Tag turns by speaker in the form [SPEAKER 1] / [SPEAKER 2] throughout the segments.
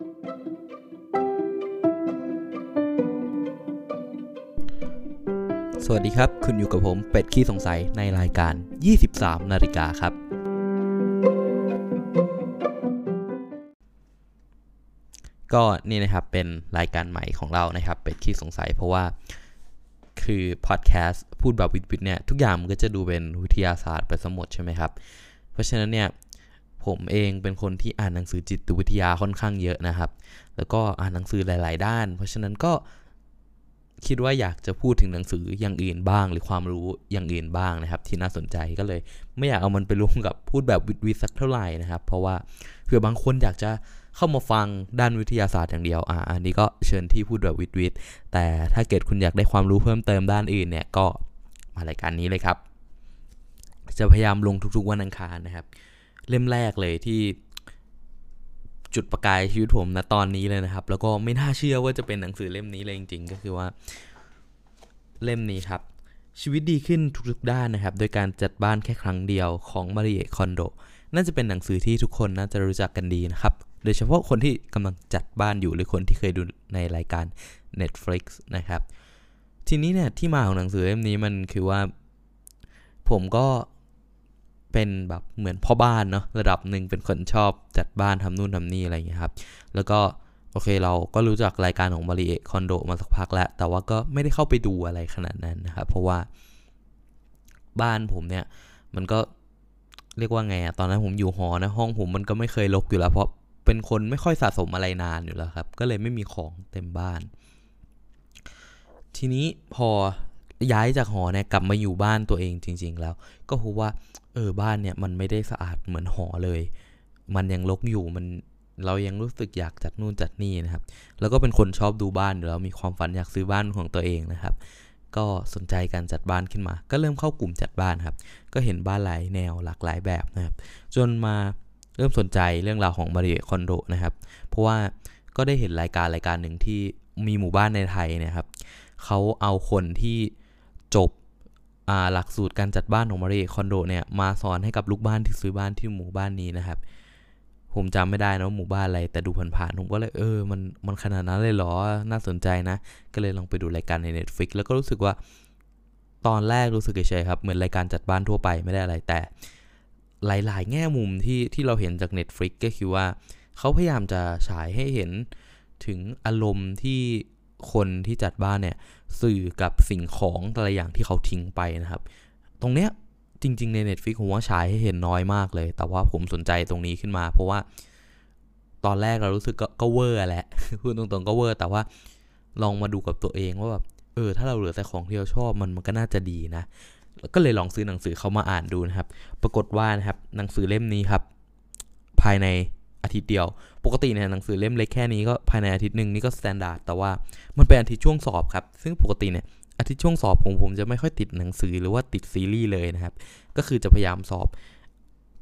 [SPEAKER 1] สวัสดีครับ คุณอยู่กับผมเป็ดขี้สงสัยในรายการ 23 นาฬิกาครับ ก็นี่นะครับเป็นรายการใหม่ของเรานะครับ เป็ดขี้สงสัยเพราะว่าคือพอดแคสต์พูดแบบวิดวิดเนี่ย ทุกอย่างมันก็จะดูเป็นวิทยาศาสตร์ไปสมหมดใช่ไหมครับ เพราะฉะนั้นเนี่ย ผมเองเป็นคนที่อ่านหนังสือจิตวิทยาค่อนข้างเยอะนะครับ แล้วก็อ่านหนังสือหลาย ๆ ด้าน เพราะฉะนั้นก็คิดว่าอยากจะพูดถึงหนังสืออย่างอื่นบ้าง หรือความรู้อย่างอื่นบ้างนะครับ ที่น่าสนใจก็เลย ไม่อยากเอามันไปรวมกับพูดแบบวิดวิดสักเท่าไหร่นะครับ เพราะว่าเผื่อบางคนอยากจะเข้ามาฟังด้านวิทยาศาสตร์อย่างเดียวอ่าอันนี้ก็เชิญที่พูดแบบวิดวิดแต่ถ้าเกิดคุณอยากได้ความรู้เพิ่มเติมด้านอื่นเนี่ยก็มารายการนี้เลยครับ จะพยายามลงทุกๆวันอังคารนะครับ เล่มแรกเลยที่จุดประกายชีวิตผมนะตอนนี้เลยนะครับ แล้วก็ไม่น่าเชื่อว่าจะเป็นหนังสือเล่มนี้เลยจริงๆ ก็คือว่าเล่มนี้ครับ ชีวิตดีขึ้นทุกๆด้านนะครับ โดยการจัดบ้านแค่ครั้งเดียวของมาริเอคอนโดน่าจะเป็นหนังสือที่ทุกคนน่าจะรู้จักกันดีนะครับ โดยเฉพาะคนที่กำลังจัดบ้านอยู่หรือคนที่เคยดูในรายการ Netflix นะครับ ทีนี้เนี่ยที่มาของหนังสือเล่มนี้มันคือว่า ผมก็ เป็นแบบเหมือนพ่อบ้านเนาะระดับหนึ่งเป็นคนชอบจัดบ้านทำนู่นทำนี่อะไรอย่างเงี้ยครับ แล้วก็โอเคเราก็รู้จักรายการของมาริเอคอนโดมาสักพักแล้ว แต่ว่าก็ไม่ได้เข้าไปดูอะไรขนาดนั้นนะครับ เพราะว่าบ้านผมเนี่ย มันก็เรียกว่าไงอะตอนนั้นผมอยู่หอนะห้องผมมันก็ไม่เคยรกอยู่แล้ว เพราะเป็นคนไม่ค่อยสะสมอะไรนานอยู่แล้วครับ ก็เลยไม่มีของเต็มบ้าน ทีนี้พอ ย้ายจากหอเนี่ยกลับมาอยู่บ้านตัวเองจริง ๆ แล้ว ก็พบว่า เออบ้านเนี่ยมันไม่ได้สะอาดเหมือนหอเลย มันยังรกอยู่มันเรายังรู้สึกอยากจัดนู่นจัดนี่นะครับ แล้วก็เป็นคนชอบดูบ้านอยู่แล้วมีความฝันอยากซื้อบ้านของตัวเองนะครับ ก็สนใจการจัดบ้านขึ้นมา ก็เริ่มเข้ากลุ่มจัดบ้านครับ ก็เห็นบ้านหลายแนวหลากหลายแบบนะครับ จนมาเริ่มสนใจเรื่องราวของมาริคอนโดนะครับ เพราะว่าก็ได้เห็นรายการรายการหนึ่งที่มีหมู่บ้านในไทยนะครับเขาเอาคนที่ จบหลักสูตรการจัดบ้านของมาริคอนโดเนี่ยมาสอนให้กับลูกบ้านที่ซื้อบ้านที่หมู่บ้านนี้นะครับ ผมจำไม่ได้นะว่าหมู่บ้านอะไรแต่ดูผ่านๆผมก็เลยเออมันมันขนาดนั้นเลยเหรอน่าสนใจนะ ก็เลยลองไปดูรายการใน Netflix แล้วก็รู้สึกว่าตอนแรกรู้สึกเฉยๆครับเหมือนรายการจัดบ้านทั่วไปไม่ได้อะไรแต่หลาย ๆ แง่มุมที่ที่เราเห็นจาก Netflix ก็คือว่า เขาพยายามจะฉายให้เห็นถึงอารมณ์ที่คนที่จัดบ้านเนี่ย สื่อกับสิ่งของแต่ละอย่างที่เขาทิ้งไปนะครับ ตรงเนี้ยจริง ๆ ใน Netflix ผมว่าฉายให้เห็นน้อยมากเลย แต่ว่าผมสนใจตรงนี้ขึ้นมา เพราะว่าตอนแรกเรารู้สึกก็เวอร์แหละพูดตรงๆก็เวอร์ แต่ว่าลองมาดูกับตัวเองว่าแบบเออถ้าเราเหลือแต่ของที่เราชอบมันมันก็น่าจะดีนะก็เลยลองซื้อหนังสือเขามาอ่านดูนะครับ ปรากฏว่านะครับหนังสือเล่มนี้ครับ ภายใน อาทิตย์เดียว ปกติเนี่ยหนังสือเล่มเล็กแค่นี้ก็ภายในอาทิตย์หนึ่งนี่ก็ standard แต่ว่ามันเป็นอาทิตย์ช่วงสอบครับ ซึ่งปกติเนี่ยอาทิตย์ช่วงสอบผมผมจะไม่ค่อยติดหนังสือหรือว่าติดซีรีส์เลยนะครับ ก็คือจะพยายามสอบ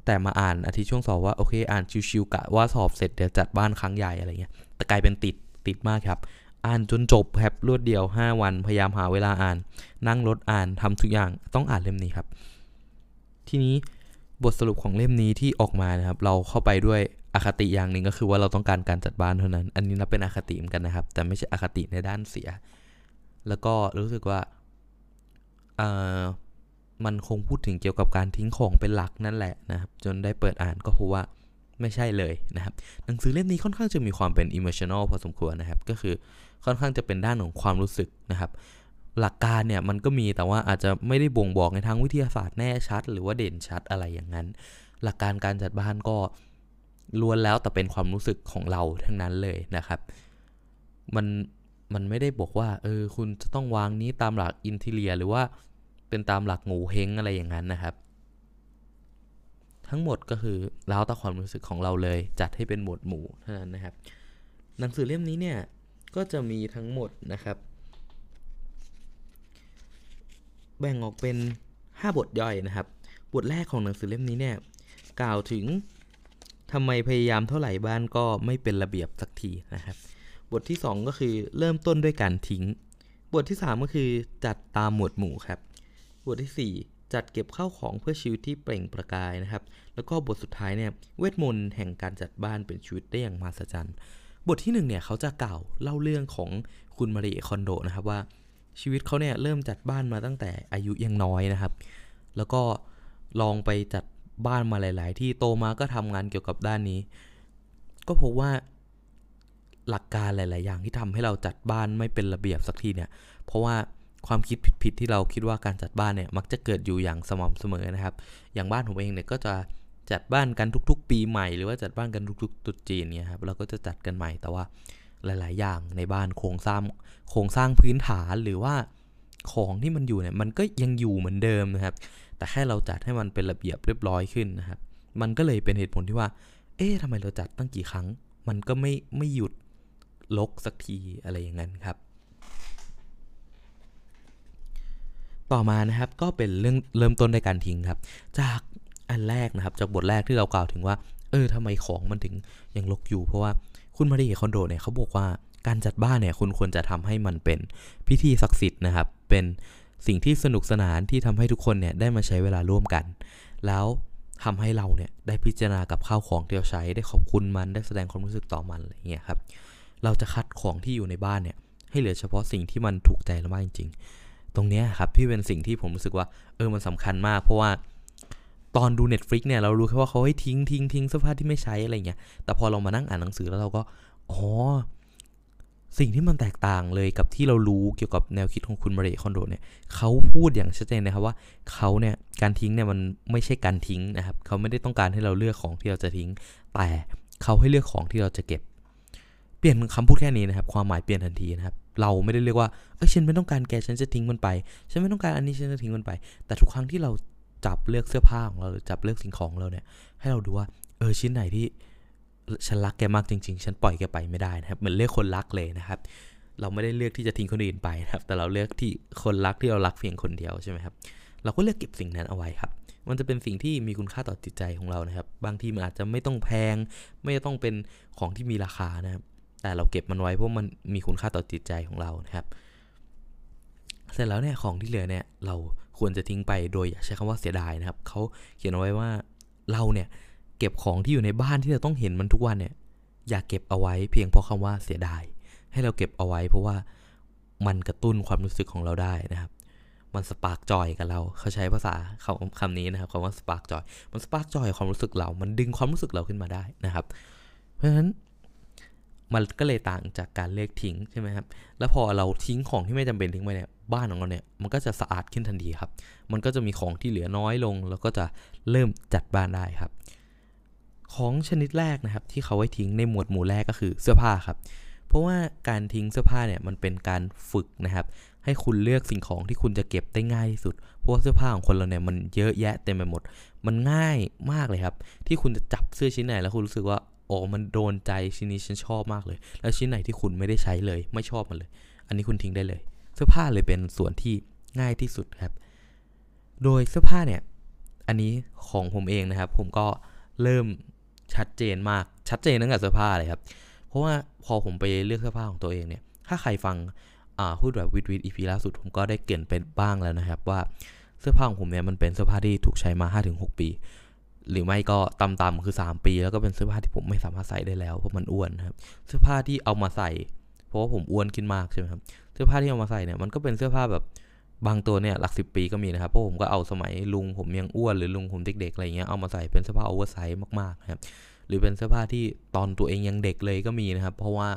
[SPEAKER 1] แต่มาอ่านอาทิตย์ช่วงสอบว่าโอเค อ่าน chill ๆกะว่าสอบเสร็จเดี๋ยวจัดบ้านครั้งใหญ่อะไรเงี้ยแต่กลายเป็นติดติดมากครับ อ่านจนจบครับรวดเดียว 5 วันพยายามหาเวลาอ่าน นั่งรถอ่านทำทุกอย่างต้องอ่านเล่มนี้ครับ ทีนี้บทสรุปของเล่มนี้ที่ออกมานะครับ เราเข้าไปด้วย อคติอย่างหนึ่งก็คือว่าเราต้องการการจัดบ้านเท่านั้น อันนี้นับเป็นอคติเหมือนกันนะครับ แต่ไม่ใช่อคติในด้านเสีย แล้วก็รู้สึกว่าเออมันคงพูดถึงเกี่ยวกับการทิ้งของเป็นหลักนั่นแหละนะครับ จนได้เปิดอ่านก็พบว่าไม่ใช่เลยนะครับ หนังสือเล่มนี้ค่อนข้างจะมีความเป็น emotional พอสมควรนะครับ ก็คือค่อนข้างจะเป็นด้านของความรู้สึกนะครับ หลักการเนี่ยมันก็มีแต่ว่าอาจจะไม่ได้บ่งบอกในทางวิทยาศาสตร์แน่ชัด หรือว่าเด่นชัดอะไรอย่างนั้น หลักการการจัดบ้านก็ ล้วนแล้วแต่เป็นความรู้สึกของเราทั้งนั้นเลยนะครับ มันมันไม่ได้บอกว่า เออ คุณจะต้องวางนี้ตามหลักอินทิเลีย หรือว่าเป็นตามหลักงูเฮงอะไรอย่างนั้นนะครับ ทั้งหมดก็คือแล้วแต่ความรู้สึกของเราเลย จัดให้เป็นหมวดหมู่เท่านั้นนะครับ หนังสือเล่มนี้เนี่ย ก็จะมีทั้งหมดนะครับ แบ่งออกเป็น 5 บทย่อยนะครับ บทแรกของหนังสือเล่มนี้เนี่ย กล่าวถึงำไมพยายามเท่าไหร่บ้านก็ไม่เป็นระเบียบสักทีนะครับ บทที่ 2 ก็คือเริ่มต้นด้วยการทิ้ง บทที่ 3 ก็คือจัดตามหมวดหมู่ครับ บทที่ 4 จัดเก็บข้าวของเพื่อชีวิตที่เปล่งประกายนะครับ แล้วก็บทสุดท้ายเนี่ยเวทมนต์แห่งการจัดบ้านเป็นชีวิตได้อย่างมหัศจรรย์ บทที่หนึ่งเนี่ยเขาจะกล่าวเล่าเรื่องของคุณมาริคอนโดนะครับว่าชีวิตเขาเนี่ยเริ่มจัดบ้านมาตั้งแต่อายุยังน้อยนะครับ แล้วก็ลองไปจัด บ้านมาหลาย ๆ ที่โตมาก็ทำงานเกี่ยวกับด้านนี้ ก็พบว่าหลักการหลาย ๆ อย่างที่ทำให้เราจัดบ้านไม่เป็นระเบียบสักทีเนี่ย เพราะว่าความคิดผิด ๆ ที่เราคิดว่าการจัดบ้านเนี่ยมักจะเกิดอยู่อย่างสม่ำเสมอนะครับ อย่างบ้านผมเองเนี่ยก็จะจัดบ้านกันทุก ๆ ปีใหม่ หรือว่าจัดบ้านกันทุกๆตรุษจีนเนี่ยครับเราก็จะจัดกันใหม่แต่ว่าหลาย ๆ อย่างในบ้านโครงสร้างโครงสร้างพื้นฐานหรือว่าของที่มันอยู่เนี่ยมันก็ยังอยู่เหมือนเดิมนะครับ แต่แค่เราจัดให้มันเป็นระเบียบเรียบร้อยขึ้นนะครับ มันก็เลยเป็นเหตุผลที่ว่า เอ๊ะทำไมเราจัดตั้งกี่ครั้ง มันก็ไม่ไม่หยุดลกสักทีอะไรอย่างนั้นครับ ต่อมานะครับก็เป็นเรื่องเริ่มต้นในการทิ้งครับ จากอันแรกนะครับ จากบทแรกที่เรากล่าวถึงว่า เออทำไมของมันถึงยังลกอยู่ เพราะว่าคุณมารีคอนโดเนี่ยเขาบอกว่าการจัดบ้านเนี่ยคุณควรจะทำให้มันเป็นพิธีศักดิ์สิทธิ์นะครับ เป็น สิ่งที่สนุกสนานที่ทำให้ทุกคนเนี่ยได้มาใช้เวลาร่วมกัน แล้วทำให้เราเนี่ยได้พิจารณากับข้าวของที่เราใช้ได้ขอบคุณมันได้แสดงความรู้สึกต่อมันอะไรเงี้ยครับเราจะคัดของที่อยู่ในบ้านเนี่ยให้เหลือเฉพาะสิ่งที่มันถูกใจเรามากจริง ๆ ตรงนี้ครับที่เป็นสิ่งที่ผมรู้สึกว่าเออมันสำคัญมาก เพราะว่าตอนดู Netflix เนี่ยเรารู้แค่ว่าเขาให้ทิ้งทิ้งทิ้งเสื้อผ้าที่ไม่ใช้อะไรเงี้ยแต่พอเรามานั่งอ่านหนังสือแล้วเราก็อ๋อ สิ่งที่มันแตกต่างเลยกับที่เรารู้เกี่ยวกับแนวคิดของคุณมาริคอนโดเนี่ยเขาพูดอย่างชัดเจนนะครับว่าเขาเนี่ยการทิ้งเนี่ยมันไม่ใช่การทิ้งนะครับเขาไม่ได้ต้องการให้เราเลือกของที่เราจะทิ้ง แต่เขาให้เลือกของที่เราจะเก็บ เปลี่ยนคำพูดแค่นี้นะครับ ความหมายเปลี่ยนทันทีนะครับ เราไม่ได้เรียกว่าเออฉันไม่ต้องการแกฉันจะทิ้งมันไป ฉันไม่ต้องการอันนี้ฉันจะทิ้งมันไป แต่ทุกครั้งที่เราจับเลือกเสื้อผ้าของเราหรือจับเลือกสิ่งของเราเนี่ยให้เราดูว่าเออชิ้นไหนที่ ฉันรักแกมากจริง ๆ ฉันปล่อยแกไปไม่ได้นะครับ เหมือนเลือกคนรักเลยนะครับ เราไม่ได้เลือกที่จะทิ้งคนอื่นไปนะครับ แต่เราเลือกที่คนรักที่เรารักเพียงคนเดียวใช่ไหมครับ เราก็เลือกเก็บสิ่งนั้นเอาไว้ครับ มันจะเป็นสิ่งที่มีคุณค่าต่อจิตใจของเรานะครับ บางทีมันอาจจะไม่ต้องแพง ไม่ต้องเป็นของที่มีราคานะครับ แต่เราเก็บมันไว้เพราะมันมีคุณค่าต่อจิตใจของเรานะครับ เสร็จแล้วเนี่ยของที่เหลือเนี่ยเราควรจะทิ้งไปโดยอย่าใช้คำว่าเสียดายนะครับ เขาเขียนเอาไว้ว่าเราเนี่ย เก็บของที่อยู่ในบ้านที่เราต้องเห็นมันทุกวันเนี่ย อย่าเก็บเอาไว้เพียงเพราะคำว่าเสียดาย ให้เราเก็บเอาไว้ เพราะว่ามันกระตุ้นความรู้สึกของเราได้นะครับ มัน spark joy กับเรา เขาใช้ภาษาคำคำนี้นะครับคำว่า spark joy มัน spark joy ความรู้สึกเรา มันดึงความรู้สึกเราขึ้นมาได้นะครับ เพราะฉะนั้นมันก็เลยต่างจากการเลือกทิ้งใช่ไหมครับ แล้วพอเราทิ้งของที่ไม่จำเป็นทิ้งไปเนี่ย บ้านของเราเนี่ยมันก็จะสะอาดขึ้นทันทีครับ มันก็จะมีของที่เหลือน้อยลง แล้วก็จะเริ่มจัดบ้านได้ครับ ของชนิดแรกนะครับ ที่เขาไว้ทิ้งในหมวดหมู่แรกก็คือเสื้อผ้าครับ เพราะว่าการทิ้งเสื้อผ้าเนี่ยมันเป็นการฝึกนะครับ ให้คุณเลือกสิ่งของที่คุณจะเก็บได้ง่ายที่สุด เพราะว่าเสื้อผ้าของคนเราเนี่ยมันเยอะแยะเต็มไปหมด มันง่ายมากเลยครับ ที่คุณจะจับเสื้อชิ้นไหนแล้วคุณรู้สึกว่าโอ้มันโดนใจชิ้นนี้ฉันชอบมากเลย แล้วชิ้นไหนที่คุณไม่ได้ใช้เลย ไม่ชอบมันเลย อันนี้คุณทิ้งได้เลย เสื้อผ้าเลยเป็นส่วนที่ง่ายที่สุดครับ โดยเสื้อผ้าเนี่ย อันนี้ของผมเองนะครับ ผมก็เริ่ม ชัดเจนมากชัดเจนตั้งแต่เสื้อผ้าเลยครับ เพราะว่าพอผมไปเลือกเสื้อผ้าของตัวเองเนี่ย ถ้าใครฟังพูดแบบวิดวิดอีพีล่าสุดผมก็ได้เกรินเป็นบ้างแล้วนะครับ ว่าเสื้อผ้าของผมเนี่ยมันเป็นเสื้อผ้าที่ถูกใช้มา 5-6 ปี หรือไม่ก็ต่ำๆคือ 3 ปี แล้วก็เป็นเสื้อผ้าที่ผมไม่สามารถใส่ได้แล้วเพราะมันอ้วนครับ เสื้อผ้าที่เอามาใส่ เพราะว่าผมอ้วนขึ้นมากใช่ไหมครับเสื้อผ้าที่เอามาใส่เนี่ยมันก็เป็นเสื้อผ้าแบบ บางตัวเนี่ยหลักสิปีก็มีนะครับเพราะผมก็เอาสมัยลุงผมยังอ้วนหรือลุงผมเด็กๆอะไรเงี้ยเอามาใส่เป็นเสื้อผ้าโอเวอร์ไซส์มากๆนะครับหรือเป็นเสื้อผ้าที่ตอนตัวเองยังเด็กเลยก็มีนะครับ เพราะว่า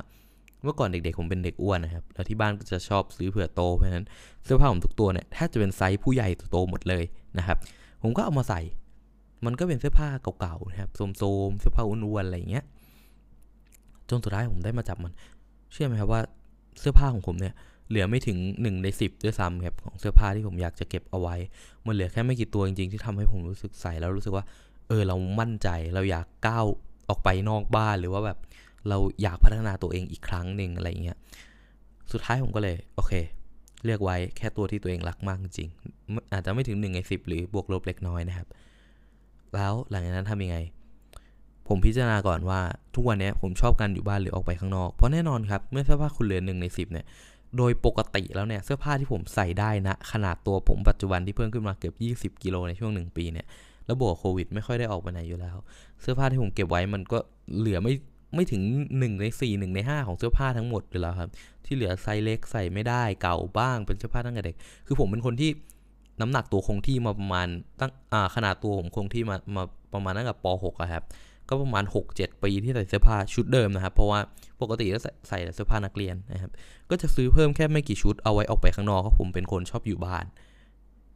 [SPEAKER 1] เมื่อก่อนเด็กๆผมเป็นเด็กอ้วนนะครับแล้วที่บ้านก็จะชอบซื้อเผื่อโตเพราะฉะนั้นเสื้อผ้าผมทุกตัวเนี่ยแทบจะเป็นไซส์ผู้ใหญ่โตหมดเลยนะครับ ผมก็เอามาใส่ มันก็เป็นเสื้อผ้าเก่าๆนะครับโสมๆเสื้อผ้าอ้วนๆอะไรเงี้ยจนสุดท้ายผมได้มาจับมัน เชื่อไหมครับว่าเสื้อผ้าของผมเนี่ย เหลือไม่ถึง 1 ใน 10 ด้วยซ้ำครับของเสื้อผ้าที่ผมอยากจะเก็บเอาไว้ มันเหลือแค่ไม่กี่ตัวจริงๆ ที่ทำให้ผมรู้สึกใส่แล้วรู้สึกว่า เออเรามั่นใจเราอยากก้าวออกไปนอกบ้านหรือว่าแบบเราอยากพัฒนาตัวเองอีกครั้งหนึ่งอะไรเงี้ย สุดท้ายผมก็เลยโอเค เลือกไว้แค่ตัวที่ตัวเองรักมากจริง อาจจะไม่ถึง1ใน10 หรือบวกลบเล็กน้อยนะครับ แล้วหลังจากนั้นทำยังไง ผมพิจารณาก่อนว่าทุกวันนี้ผมชอบการอยู่บ้านหรือออกไปข้างนอก เพราะแน่นอนครับเมื่อเสื้อผ้าคุณเหลือหนึ่งในสิบเนี่ย โดยปกติแล้วเนี่ยเสื้อผ้าที่ผมใส่ได้นะ ขนาดตัวผมปัจจุบันที่เพิ่มขึ้นมาเกือบ20 กิโลในช่วงหนึ่งปีเนี่ยแล้วบวกโควิดไม่ค่อยได้ออกไปไหนอยู่แล้ว เสื้อผ้าที่ผมเก็บไว้มันก็เหลือไม่ไม่ถึงหนึ่งในสี่หนึ่งในห้าของเสื้อผ้าทั้งหมดเลยแล้วครับ ที่เหลือไซส์เล็กใส่ไม่ได้เก่าบ้างเป็นเสื้อผ้าตั้งแต่เด็ก คือผมเป็นคนที่น้ำหนักตัวคงที่มาประมาณตั้งอ่าขนาดตัวผมคงที่มามาประมาณตั้งแต่ป .6 อะครับ ก็ประมาณ 6-7 ปีที่ใส่เสื้อผ้าชุดเดิมนะครับ เพราะว่าปกติก็ใส่ใส่เสื้อผ้านักเรียนนะครับ ก็จะซื้อเพิ่มแค่ไม่กี่ชุดเอาไว้ออกไปข้างนอกเพราะผมเป็นคนชอบอยู่บ้าน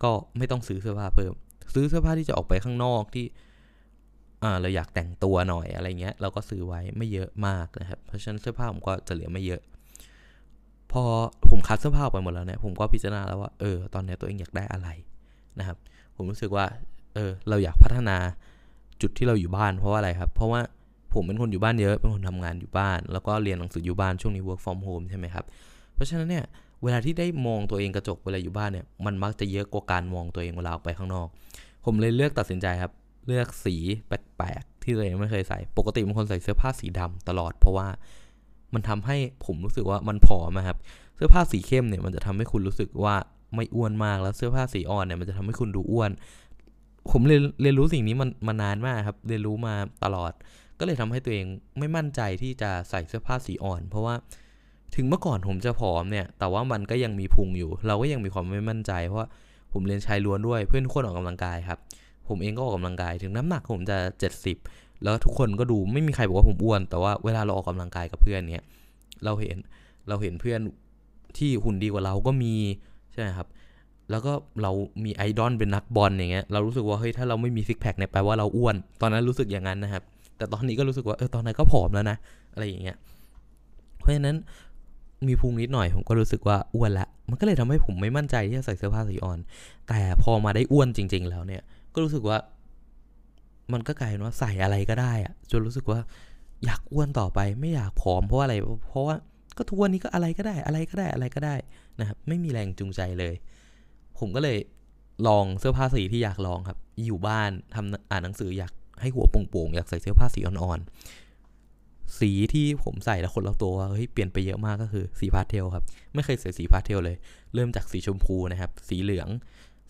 [SPEAKER 1] ก็ไม่ต้องซื้อเสื้อผ้าเพิ่ม ซื้อเสื้อผ้าที่จะออกไปข้างนอกที่อ่าเราอยากแต่งตัวหน่อยอะไรเงี้ย เราก็ซื้อไว้ไม่เยอะมากนะครับ เพราะฉะนั้นเสื้อผ้าผมก็จะเหลือไม่เยอะ พอผมคัดเสื้อผ้าออกไปหมดแล้วเนี่ยผมก็พิจารณาแล้วว่าเออตอนนี้ตัวเองอยากได้อะไรนะครับ ผมรู้สึกว่าเออเราอยากพัฒนา จุดที่เราอยู่บ้านเพราะว่าอะไรครับ เพราะว่าผมเป็นคนอยู่บ้านเยอะเป็นคนทำงานอยู่บ้าน แล้วก็เรียนหนังสืออยู่บ้านช่วงนี้ work from home ใช่ไหมครับ เพราะฉะนั้นเนี่ยเวลาที่ได้มองตัวเองกระจกเวลาอยู่บ้านเนี่ยมันมักจะเยอะกว่าการมองตัวเองเวลาออกไปข้างนอก ผมเลยเลือกตัดสินใจครับ เลือกสีแปลกๆที่ตัวเองไม่เคยใส่ ปกติเป็นคนใส่เสื้อผ้าสีดำตลอด เพราะว่ามันทำให้ผมรู้สึกว่ามันผอมนะครับเสื้อผ้าสีเข้มเนี่ยมันจะทำให้คุณรู้สึกว่าไม่อ้วนมากแล้วเสื้อผ้าสีอ่อนเนี่ยมันจะทำให้คุณดูอ้วน ผมเรียนเรียนรู้สิ่งนี้มันมานานมากครับ เรียนรู้มาตลอด ก็เลยทำให้ตัวเองไม่มั่นใจที่จะใส่เสื้อผ้าสีอ่อน เพราะว่าถึงเมื่อก่อนผมจะผอมเนี่ย แต่ว่ามันก็ยังมีพุงอยู่ เราก็ยังมีความไม่มั่นใจ เพราะว่าผมเรียนชายล้วนด้วย เพื่อนทุกคนออกกำลังกายครับ ผมเองก็ออกกำลังกาย ถึงน้ำหนักผมจะ 70 แล้วทุกคนก็ดูไม่มีใครบอกว่าผมอ้วน แต่ว่าเวลาเราออกกำลังกายกับเพื่อนเนี่ย เราเห็น เราเห็นเพื่อนที่หุ่นดีกว่าเราก็มี ใช่ไหมครับ แล้วก็เรามีไอดอลเป็นนักบอลอย่างเงี้ยเรารู้สึกว่าเฮ้ยถ้าเราไม่มีซิกแพคเนี่ยแปลว่าเราอ้วน ตอนนั้นรู้สึกอย่างนั้นนะครับ แต่ตอนนี้ก็รู้สึกว่าเออตอนนั้นก็ผอมแล้วนะ อะไรอย่างเงี้ยเพราะฉะนั้นมีพุงนิดหน่อยผมก็รู้สึกว่าอ้วนละ มันก็เลยทำให้ผมไม่มั่นใจที่จะใส่เสื้อผ้าสีอ่อน แต่พอมาได้อ้วนจริง ๆ แล้วเนี่ย ก็รู้สึกว่า มันก็กลายเป็นว่าใส่อะไรก็ได้อะจนรู้สึกว่า อยากอ้วนต่อไปไม่อยากผอมเพราะอะไร เพราะว่าก็ทุกวันนี้ก็อะไรก็ได้อะไรก็ได้อะไรก็ได้นะครับ ไม่มีแรงจูงใจเลย ผมก็เลยลองเสื้อผ้าสีที่อยากลองครับ อยู่บ้านทำอ่านหนังสืออยากให้หัวโป่งๆอยากใส่เสื้อผ้าสีอ่อนๆ สีที่ผมใส่แล้วคนรอบตัวเฮ้ยเปลี่ยนไปเยอะมากก็คือสีพาสเทลครับ ไม่เคยใส่สีพาสเทลเลย เริ่มจากสีชมพูนะครับ สีเหลือง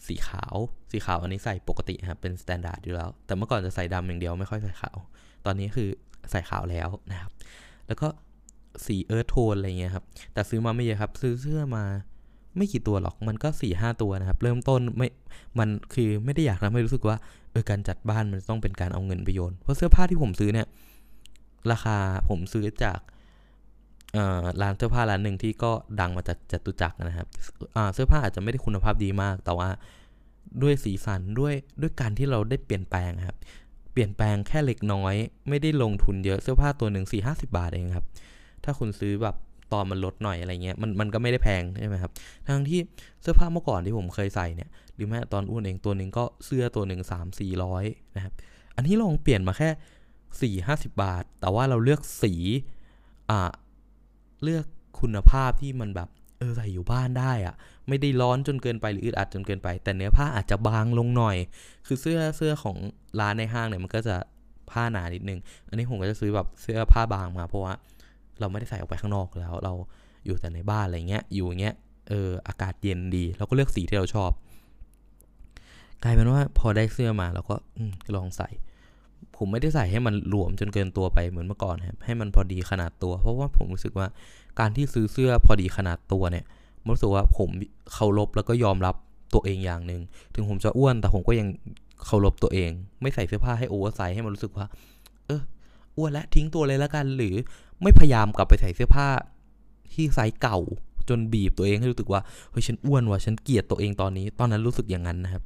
[SPEAKER 1] สีขาว สีขาวอันนี้ใส่ปกติครับเป็น standard อยู่แล้ว แต่เมื่อก่อนจะใส่ดำอย่างเดียวไม่ค่อยใส่ขาว ตอนนี้คือใส่ขาวแล้วนะครับ แล้วก็สี earth tone อะไรเงี้ยครับ แต่ซื้อมาไม่เยอะครับ ซื้อเสื้อมา ไม่กี่ตัวหรอกมันก็สี่ห้าตัวนะครับ เริ่มต้นไม่มันคือไม่ได้อยากทำให้รู้สึกว่าเออการจัดบ้านมันต้องเป็นการเอาเงินไปโยนเพราะเสื้อผ้าที่ผมซื้อเนี่ย ราคาผมซื้อจากร้านเสื้อผ้าร้านหนึ่งที่ก็ดังมาจากจตุจักรนะครับเสื้อผ้าอาจจะไม่ได้คุณภาพดีมาก แต่ว่าด้วยสีสันด้วยด้วยการที่เราได้เปลี่ยนแปลงครับ เปลี่ยนแปลงแค่เล็กน้อย ไม่ได้ลงทุนเยอะเสื้อผ้าตัวหนึ่งสี่ห้าสิบาทเองครับ ถ้าคุณซื้อแบบ ตอนมันลดหน่อยอะไรเงี้ยมันมันก็ไม่ได้แพงใช่ไหมครับทั้งที่เสื้อผ้าเมื่อก่อนที่ผมเคยใส่เนี่ยหรือแม้ตอนอ้วนเองตัวหนึ่งก็เสื้อตัวหนึ่งสามสี่ร้อยนะครับอันนี้ลองเปลี่ยนมาแค่สี่ห้าสิบาท แต่ว่าเราเลือกสีอ่าเลือกคุณภาพที่มันแบบเออใส่อยู่บ้านได้อะไม่ได้ร้อนจนเกินไปหรืออึดอัดจนเกินไป แต่เนื้อผ้าอาจจะบางลงหน่อย คือเสื้อเสื้อของร้านในห้างเนี่ยมันก็จะผ้าหนานิดนึง อันนี้ผมก็จะซื้อแบบเสื้อผ้าบางมาเพราะว่า เราไม่ได้ใส่ออกไปข้างนอกแล้ว เราอยู่แต่ในบ้านอะไรเงี้ย อยู่เงี้ย เออ อากาศเย็นดี เราก็เลือกสีที่เราชอบ กลายเป็นว่าพอได้เสื้อมาเราก็ลองใส่ ผมไม่ได้ใส่ให้มันหลวมจนเกินตัวไปเหมือนเมื่อก่อนครับ ให้มันพอดีขนาดตัว เพราะว่าผมรู้สึกว่าการที่ซื้อเสื้อพอดีขนาดตัวเนี่ยผมรู้สึกว่าผมเคารพแล้วก็ยอมรับตัวเองอย่างหนึ่ง ถึงผมจะอ้วนแต่ผมก็ยังเคารพตัวเอง ไม่ใส่เสื้อผ้าให้ oversize ให้มันรู้สึกว่า เอออ้วนและทิ้งตัวเลยแล้วกัน หรือ ไม่พยายามกลับไปใส่เสื้อผ้าที่ไซส์เก่าจนบีบตัวเองให้รู้สึกว่าเฮ้ยฉันอ้วนว่ะฉันเกลียดตัวเองตอนนี้ ตอนนั้นรู้สึกอย่างนั้นนะครับ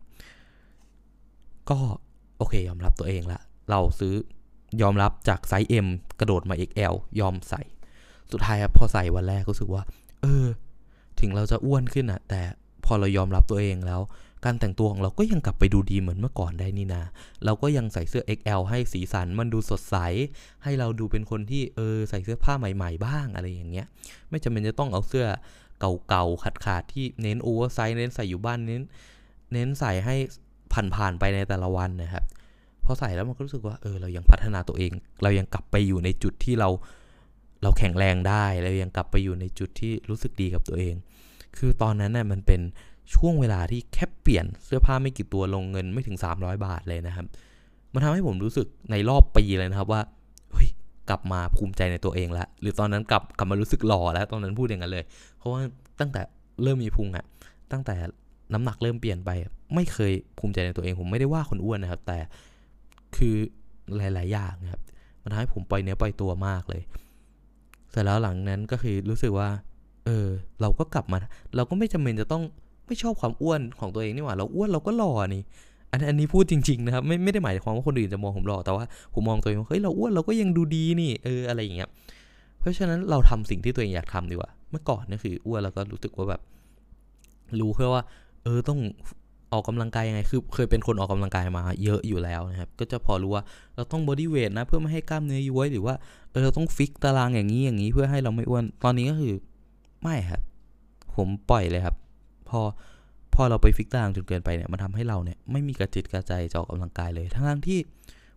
[SPEAKER 1] ก็โอเคยอมรับตัวเองละ เราซื้อยอมรับจากไซส์ M กระโดดมา XL ยอมใส่ สุดท้ายครับพอใส่วันแรกรู้สึกว่า เออ ถึงเราจะอ้วนขึ้นอะแต่พอเรายอมรับตัวเองแล้ว การแต่งตัวของเราก็ยังกลับไปดูดีเหมือนเมื่อก่อนได้นี่นา เราก็ยังใส่เสื้อ XL ให้สีสันมันดูสดใส ให้เราดูเป็นคนที่เออใส่เสื้อผ้าใหม่ๆ บ้างอะไรอย่างเงี้ย ไม่จำเป็นจะต้องเอาเสื้อเก่าๆขาดๆที่เน้นโอเวอร์ไซส์เน้นใส่อยู่บ้านเน้น เน้นใส่ให้ผ่านๆไปในแต่ละวันนะครับพอใส่แล้วมันก็รู้สึกว่าเออเรายังพัฒนาตัวเอง เรายังกลับไปอยู่ในจุดที่เราเราแข็งแรงได้เรายังกลับไปอยู่ในจุดที่รู้สึกดีกับตัวเอง คือตอนนั้นน่ะมันเป็น ช่วงเวลาที่แค่เปลี่ยนเสื้อผ้าไม่กี่ตัวลงเงินไม่ถึง 300 บาทเลยนะครับ มันทำให้ผมรู้สึกในรอบปีเลยนะครับว่าเฮ้ยกลับมาภูมิใจในตัวเองแล้วหรือตอนนั้นกลับกลับมารู้สึกหล่อแล้ว ตอนนั้นพูดอย่างนั้นเลย เพราะว่าตั้งแต่เริ่มมีพุงอะตั้งแต่น้ำหนักเริ่มเปลี่ยนไป ไม่เคยภูมิใจในตัวเอง ผมไม่ได้ว่าคนอ้วนนะครับ แต่คือหลาย ๆ อย่างนะครับ มันทำให้ผมปล่อยเนื้อปล่อยตัวมากเลยเสร็จแล้วหลังนั้นก็คือรู้สึกว่า เออ เราก็กลับมา เราก็ไม่จำเป็นจะต้อง ไม่ชอบความอ้วนของตัวเองนี่หว่า เราอ้วนเราก็หล่อนี่ อันอันนี้พูดจริง ๆ นะครับ ไม่ไม่ได้หมายความว่าคนอื่นจะมองผมหล่อแต่ว่าผมมองตัวเองเฮ้ยเราอ้วนเราก็ยังดูดีนี่เอออะไรอย่างเงี้ยเพราะฉะนั้นเราทำสิ่งที่ตัวเองอยากทำดีกว่า เมื่อก่อนนี่คืออ้วนแล้วก็รู้สึกว่าแบบ รู้แค่ว่า เออต้องออกกำลังกายยังไง คือเคยเป็นคนออกกำลังกายมาเยอะอยู่แล้วนะครับ ก็จะพอรู้ว่าเราต้องบอดี้เวทนะ เพื่อไม่ให้กล้ามเนื้อย้วยหรือว่าเออเราต้องฟิกตารางอย่างนี้อย่างนี้เพื่อให้เราไม่อ้วน ตอนนี้ก็คือไม่ครับ ผมปล่อยเลยครับ พอพอเราไปฟิกตารางจนเกินไปเนี่ยมันทำให้เราเนี่ยไม่มีกระจิตกระใจจะออกกำลังกายเลย ทั้งที่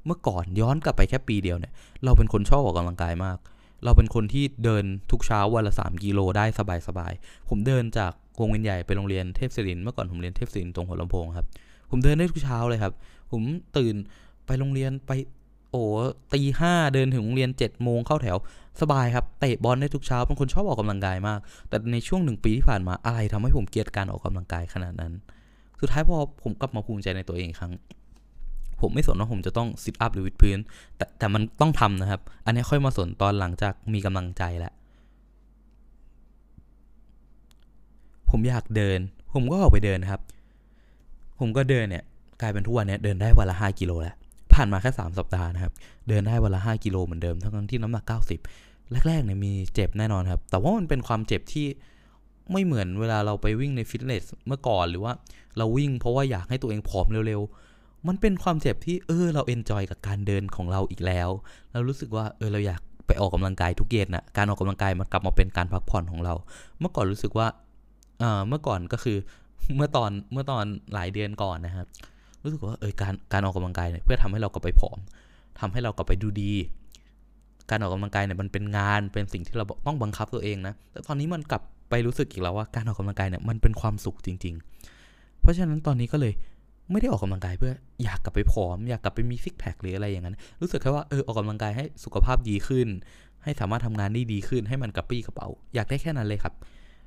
[SPEAKER 1] เมื่อก่อนย้อนกลับไปแค่ปีเดียวเนี่ยเราเป็นคนชอบออกกำลังกายมาก เราเป็นคนที่เดินทุกเช้าวันละ 3 กิโลได้สบายๆผมเดินจากวงเวียนใหญ่ไปโรงเรียนเทพศิรินเมื่อก่อนผมเรียนเทพศิรินตรงหัวลำโพงครับผมเดินได้ทุกเช้าเลยครับ ผมตื่นไปโรงเรียนไป โอ้ตีห้าเดินถึงโรงเรียน7จ็ดโมงเข้าแถว สบายครับ เตะบอลได้ทุกเช้าเป็นคนชอบออกกำลังกายมาก แต่ในช่วงหนึ่งปีที่ผ่านมาอะไรทำให้ผมเกลียดการออกกำลังกายขนาดนั้น สุดท้ายพอผมกลับมาภูมิใจในตัวเองครั้ง ผมไม่สนว่าผมจะต้องซิทอัพหรือวิดพื้น แต่แต่มันต้องทำนะครับ อันนี้ค่อยมาสนตอนหลังจากมีกำลังใจแล้วผมอยากเดิน ผมก็ออกไปเดินครับ ผมก็เดินเนี่ย กลายเป็นทุกวันเนี้ยเดินได้วันละห้ากิโลแล้ว ผ่านมาแค่สามสัปดาห์นะครับ เดินได้วันละห้ากิโลเหมือนเดิมทั้งที่น้ำหนักเก้าสิบแรกๆเนี่ยมีเจ็บแน่นอนครับ แต่ว่ามันเป็นความเจ็บที่ไม่เหมือนเวลาเราไปวิ่งในฟิตเนสเมื่อก่อนหรือว่าเราวิ่งเพราะว่าอยากให้ตัวเองผอมเร็วๆ มันเป็นความเจ็บที่เออเรา enjoy กับการเดินของเราอีกแล้ว เรารู้สึกว่าเออเราอยากไปออกกำลังกายทุกเย็นน่ะ การออกกำลังกายมันกลับมาเป็นการพักผ่อนของเรา เมื่อก่อนรู้สึกว่าเออเมื่อก่อนก็คือเมื่อตอนเมื่อตอนหลายเดือนก่อนนะครับ รู้สึกว่าเออการการออกกำลังกายเนี่ยเพื่อทำให้เรากลับไปผอมทำให้เรากลับไปดูดี การออกกำลังกายเนี่ยมันเป็นงานเป็นสิ่งที่เราต้องบังคับตัวเองนะแต่ตอนนี้มันกลับไปรู้สึกอีกแล้วว่าการออกกำลังกายเนี่ยมันเป็นความสุขจริง ๆ เพราะฉะนั้นตอนนี้ก็เลยไม่ได้ออกกำลังกายเพื่ออยากกลับไปผอม อยากกลับไปมีซิกแพคหรืออะไรอย่างนั้น รู้สึกแค่ว่าเออออกกำลังกายให้สุขภาพดีขึ้น ให้สามารถทำงานได้ดีขึ้น ให้มันกระปี้กระเป๋า อยากได้แค่นั้นเลยครับ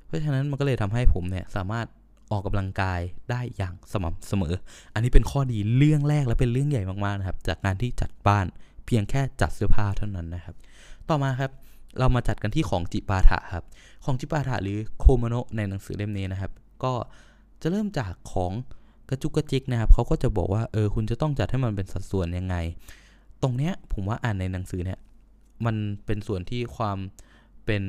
[SPEAKER 1] เพราะฉะนั้นมันก็เลยทำให้ผมเนี่ยสามารถ ออกกำลังกายได้อย่างสม่ำเสมอ อันนี้เป็นข้อดีเรื่องแรกและเป็นเรื่องใหญ่มากๆนะครับ จากการที่จัดบ้านเพียงแค่จัดเสื้อผ้าเท่านั้นนะครับ ต่อมาครับเรามาจัดกันที่ของจิปาถะครับ ของจิปาถะหรือโคโมโนในหนังสือเล่มนี้นะครับ ก็จะเริ่มจากของกระจุกกระจิกนะครับเขาก็จะบอกว่าเออคุณจะต้องจัดให้มันเป็นสัดส่วนยังไง ตรงเนี้ยผมว่าอ่านในหนังสือเนี่ยมันเป็นส่วนที่ความเป็น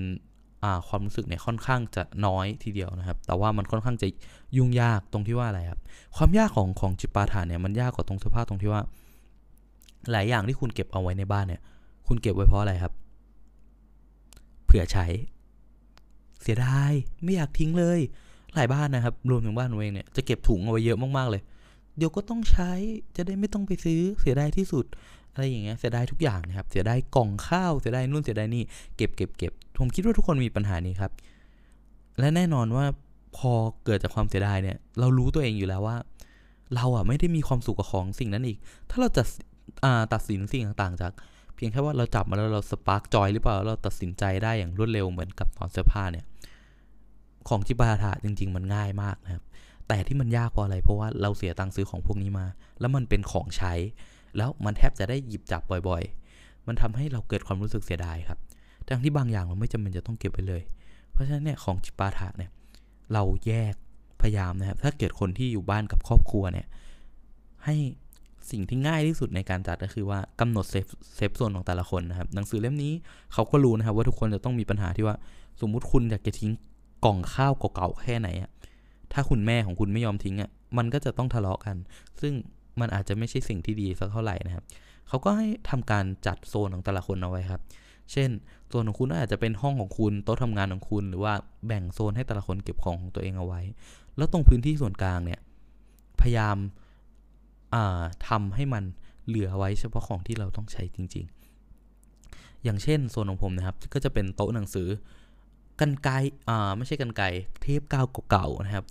[SPEAKER 1] ความรู้สึกเนี่ยค่อนข้างจะน้อยทีเดียวนะครับ แต่ว่ามันค่อนข้างจะยุ่งยากตรงที่ว่าอะไรครับ ความยากของของจิปาถะเนี่ยมันยากกว่าตรงเสื้อผ้าตรงที่ว่า หลายอย่างที่คุณเก็บเอาไว้ในบ้านเนี่ย คุณเก็บไว้เพราะอะไรครับ เผื่อใช้ เสียดายไม่อยากทิ้งเลย หลายบ้านนะครับ รวมถึงบ้านเองเนี่ยจะเก็บถุงเอาไว้เยอะมากๆเลย เดี๋ยวก็ต้องใช้จะได้ไม่ต้องไปซื้อเสียดายที่สุด อะไรอย่างเงี้ยเสียดายทุกอย่างนะครับเสียดายกล่องข้าวเสียดายนู่นเสียดายนี่เก็บเก็บเก็บผมคิดว่าทุกคนมีปัญหานี้ครับ และแน่นอนว่าพอเกิดจากความเสียดายเนี่ยเรารู้ตัวเองอยู่แล้วว่า เราอะไม่ได้มีความสุขกับของสิ่งนั้นอีก ถ้าเราจะตัดสินสิ่งต่างๆ จาก เพียงแค่ว่าเราจับมาแล้วเราสปาร์กจอยหรือเปล่าเราตัดสินใจได้อย่างรวดเร็วเหมือนกับตอนเสื้อผ้าเนี่ยของจิปาถะจริง ๆ มันง่ายมากนะครับแต่ที่มันยากเพราะอะไร เพราะว่าเราเสียตังค์ซื้อของพวกนี้มา แล้วมันเป็นของใช้ แล้วมันแทบจะไม่ได้หยิบจับบ่อยๆ มันทำให้เราเกิดความรู้สึกเสียดายครับ ทั้งที่บางอย่างเราไม่จำเป็นจะต้องเก็บไปเลย เพราะฉะนั้นเนี่ยของจิปาถะเนี่ยเราแยกพยายามนะครับ ถ้าเกิดคนที่อยู่บ้านกับครอบครัวเนี่ยให้สิ่งที่ง่ายที่สุดในการจัดก็คือว่ากำหนด safe safe zone ของแต่ละคนนะครับ หนังสือเล่มนี้เขาก็รู้นะครับว่าทุกคนจะต้องมีปัญหาที่ว่าสมมุติคุณอยากจะทิ้งกล่องข้าวเก่าๆแค่ไหนอะถ้าคุณแม่ของคุณไม่ยอมทิ้งอะมันก็จะต้องทะเลาะกัน ซึ่ง มันอาจจะไม่ใช่สิ่งที่ดีสักเท่าไหร่นะครับเขาก็ให้ทำการจัดโซนของแต่ละคนเอาไว้ครับ เช่นโซนของคุณอาจจะเป็นห้องของคุณโต๊ะทำงานของคุณ หรือว่าแบ่งโซนให้แต่ละคนเก็บของของตัวเองเอาไว้ แล้วตรงพื้นที่ส่วนกลางเนี่ยพยายามทำให้มันเหลือไว้เฉพาะของที่เราต้องใช้จริง ๆ อย่างเช่นโซนของผมนะครับ ก็จะเป็นโต๊ะหนังสือกันไกอ่าไม่ใช่กันไกเทปกาวเก่าๆนะครับ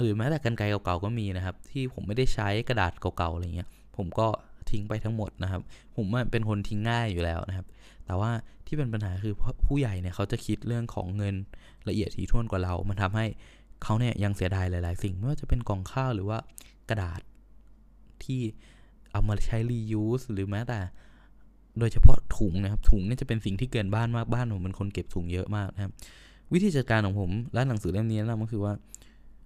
[SPEAKER 1] หรือแม้แต่กันไกลเก่าๆก็มีนะครับ ที่ผมไม่ได้ใช้กระดาษเก่าๆอะไรเงี้ยผมก็ทิ้งไปทั้งหมดนะครับ ผมเป็นคนทิ้งง่ายอยู่แล้วนะครับ แต่ว่าที่เป็นปัญหาคือผู้ใหญ่เนี่ยเขาจะคิดเรื่องของเงินละเอียดถี่ถ้วนกว่าเรา มันทำให้เขาเนี่ยยังเสียดายหลาย ๆ สิ่งไม่ว่าจะเป็นกล่องข้าวหรือว่ากระดาษที่เอามาใช้ reuse หรือแม้แต่ โดยเฉพาะถุงนะครับ ถุงเนี่ยจะเป็นสิ่งที่เกินบ้านมากบ้านผมเป็นคนเก็บถุงเยอะมากนะครับ วิธีจัดการของผมและหนังสือเล่มนี้นะก็คือว่า